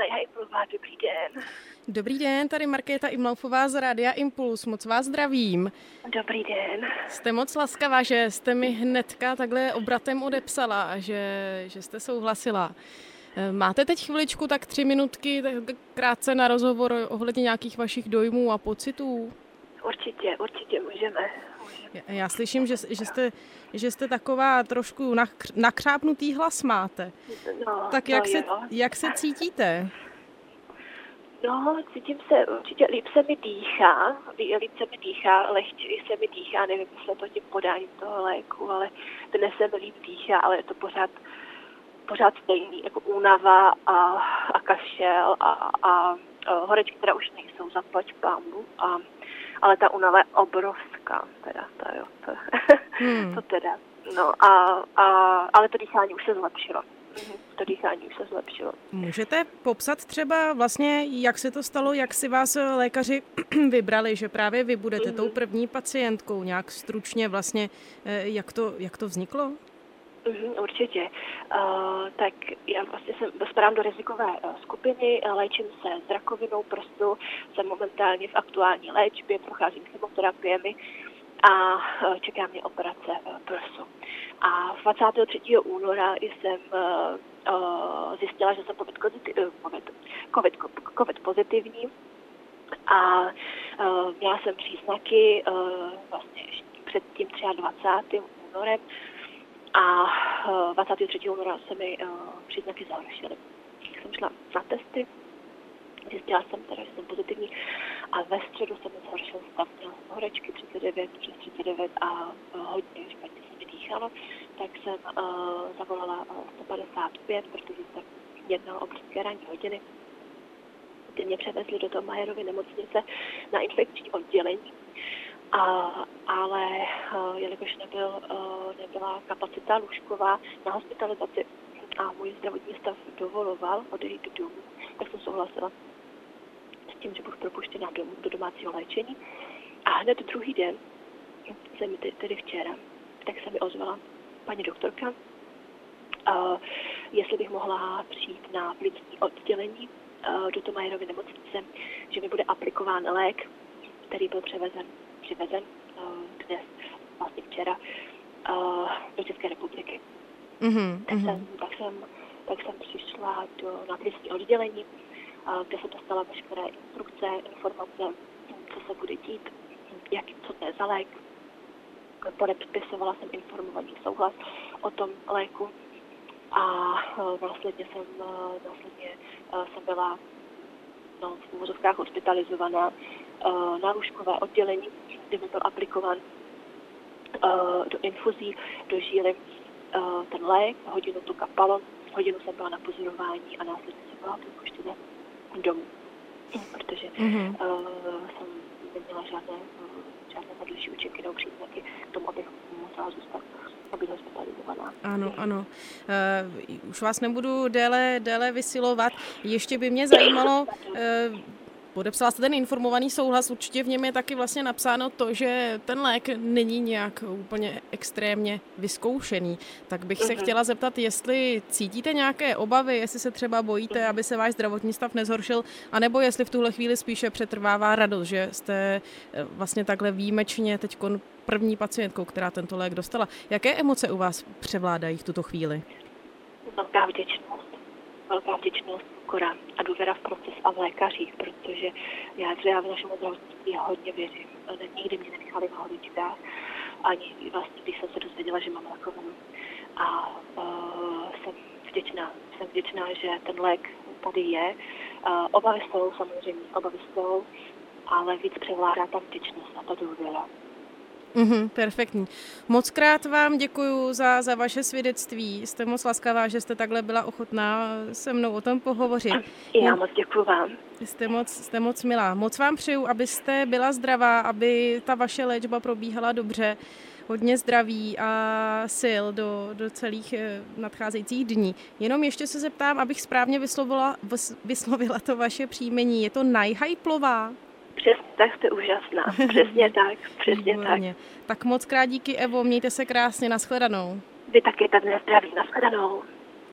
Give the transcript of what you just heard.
Najhajplová, dobrý den. Dobrý den, tady Markéta Imlaufová z Rádia Impuls, moc vás zdravím. Dobrý den. Jste moc laskavá, že jste mi hnedka takhle obratem odepsala a že, že jste souhlasila. Eh, máte teď chviličku, tak tři minutky, tak krátce na rozhovor ohledně nějakých vašich dojmů a pocitů? Určitě, určitě můžeme. Já, slyším, že, že, jste, že jste taková trošku nakřápnutý hlas máte. No, tak jak, no, se, jo. jak se cítíte? No, cítím se určitě, líp se mi dýchá, lí- líp se mi dýchá, lehčí se mi dýchá, nevím, jestli je to tím podáním toho léku, ale dnes se mi líp dýchá, ale je to pořád, pořád stejný, jako únava a, a kašel a, a, a horečky teda už nejsou, zaplať pámbu, a, ale ta únava je obrovská, teda to jo, to, Hmm. to teda, no a, a, ale to dýchání už se zlepšilo. Mhm, To dýchání už se zlepšilo. Můžete popsat třeba vlastně, jak se to stalo, jak si vás lékaři vybrali, že právě vy budete tou první pacientkou, nějak stručně vlastně, eh, jak to, jak to vzniklo? Určitě. Uh, tak já vlastně jsem, spadám do rizikové uh, skupiny, uh, léčím se s rakovinou prstu, jsem momentálně v aktuální léčbě, procházím chemoterapiemi a čeká mě operace prsu. A 23. února jsem zjistila, že jsem COVID, COVID, COVID, COVID pozitivní a měla jsem příznaky vlastně před tím 23. únorem a uh, 23. února se mi uh, příznaky zhoršily. Jsem šla na testy, zjistila jsem teda, že jsem pozitivní a ve středu se mi zhoršil stav. Měla jsem horečky 39 přes 39 a uh, hodně špatně se mi dýchalo, tak jsem uh, zavolala uh, 155, protože jsem jednala o brzké ranní hodiny. Ty mě převezli do toho Majerovy nemocnice na infekční oddělení. A, ale uh, jelikož nebyl, uh, nebyla kapacita lůžková na hospitalizaci a můj zdravotní stav dovoloval odejít domů, tak jsem souhlasila s tím, že budu propuštěna domů do domácího léčení. A hned druhý den, tedy včera, tak se mi ozvala paní doktorka, uh, jestli bych mohla přijít na plicní oddělení uh, do Tomajerovy nemocnice, že mi bude aplikován lék, který byl převezen, přivezen uh, dnes, vlastně včera, uh, do České republiky. Mhm, Tak mhm. jsem, tak jsem, tak jsem přišla do, na oddělení, uh, kde jsem dostala veškeré instrukce, informace, co se bude dít, jak, co to je za lék. Podepisovala jsem informovaný souhlas o tom léku a následně jsem, následně jsem byla no, v úvozovkách hospitalizovaná na lůžkové oddělení, mi byl aplikován uh, do infuzí, do žíly uh, ten lék, hodinu to kapalo, hodinu jsem byla na pozorování a následně jsem byla propuštěna domů, protože Mhm. uh, jsem neměla žádné, žádné vedlejší účinky nebo příznaky k tomu, abych musela zůstat, hospitalizovaná. Ano, ano. Uh, už vás nebudu déle, déle vysilovat. Ještě by mě zajímalo, uh, podepsala jste ten informovaný souhlas, určitě v něm je taky vlastně napsáno to, že ten lék není nějak úplně extrémně vyzkoušený. Tak bych se Mhm. chtěla zeptat, jestli cítíte nějaké obavy, jestli se třeba bojíte, aby se váš zdravotní stav nezhoršil, anebo jestli v tuhle chvíli spíše přetrvává radost, že jste eh, vlastně takhle výjimečně teď první pacientkou, která tento lék dostala. Jaké emoce u vás převládají v tuto chvíli? Velká vděčnost. Velká vděčnost, pokora a důvěra v proces a v lékařích, protože já, já v našem zdravotnictví hodně věřím. Nikdy mě nenechali v holičkách, ani vlastně, když jsem se dozvěděla, že mám rakovinu. A uh, jsem vděčná. Jsem vděčná, že ten lék tady je. Uh, obavy jsou samozřejmě, obavy jsou, ale víc převládá ta vděčnost a ta důvěra. Mhm, perfektní. Moc krát vám děkuji za, za vaše svědectví. Jste moc laskavá, že jste takhle byla ochotná se mnou o tom pohovořit. Já moc děkuji vám. Jste moc, jste moc milá. Moc vám přeju, abyste byla zdravá, aby ta vaše léčba probíhala dobře. Hodně zdraví a sil do, do celých eh, nadcházejících dní. Jenom ještě se zeptám, abych správně vyslovila, vys- vyslovila to vaše příjmení. Je to Najhajplová? Přesně tak jste úžasná. Přesně tak, přesně tak. Výborně. Tak moc krát díky, Evo, mějte se krásně, nashledanou. Vy taky tak zdraví. Nashledanou.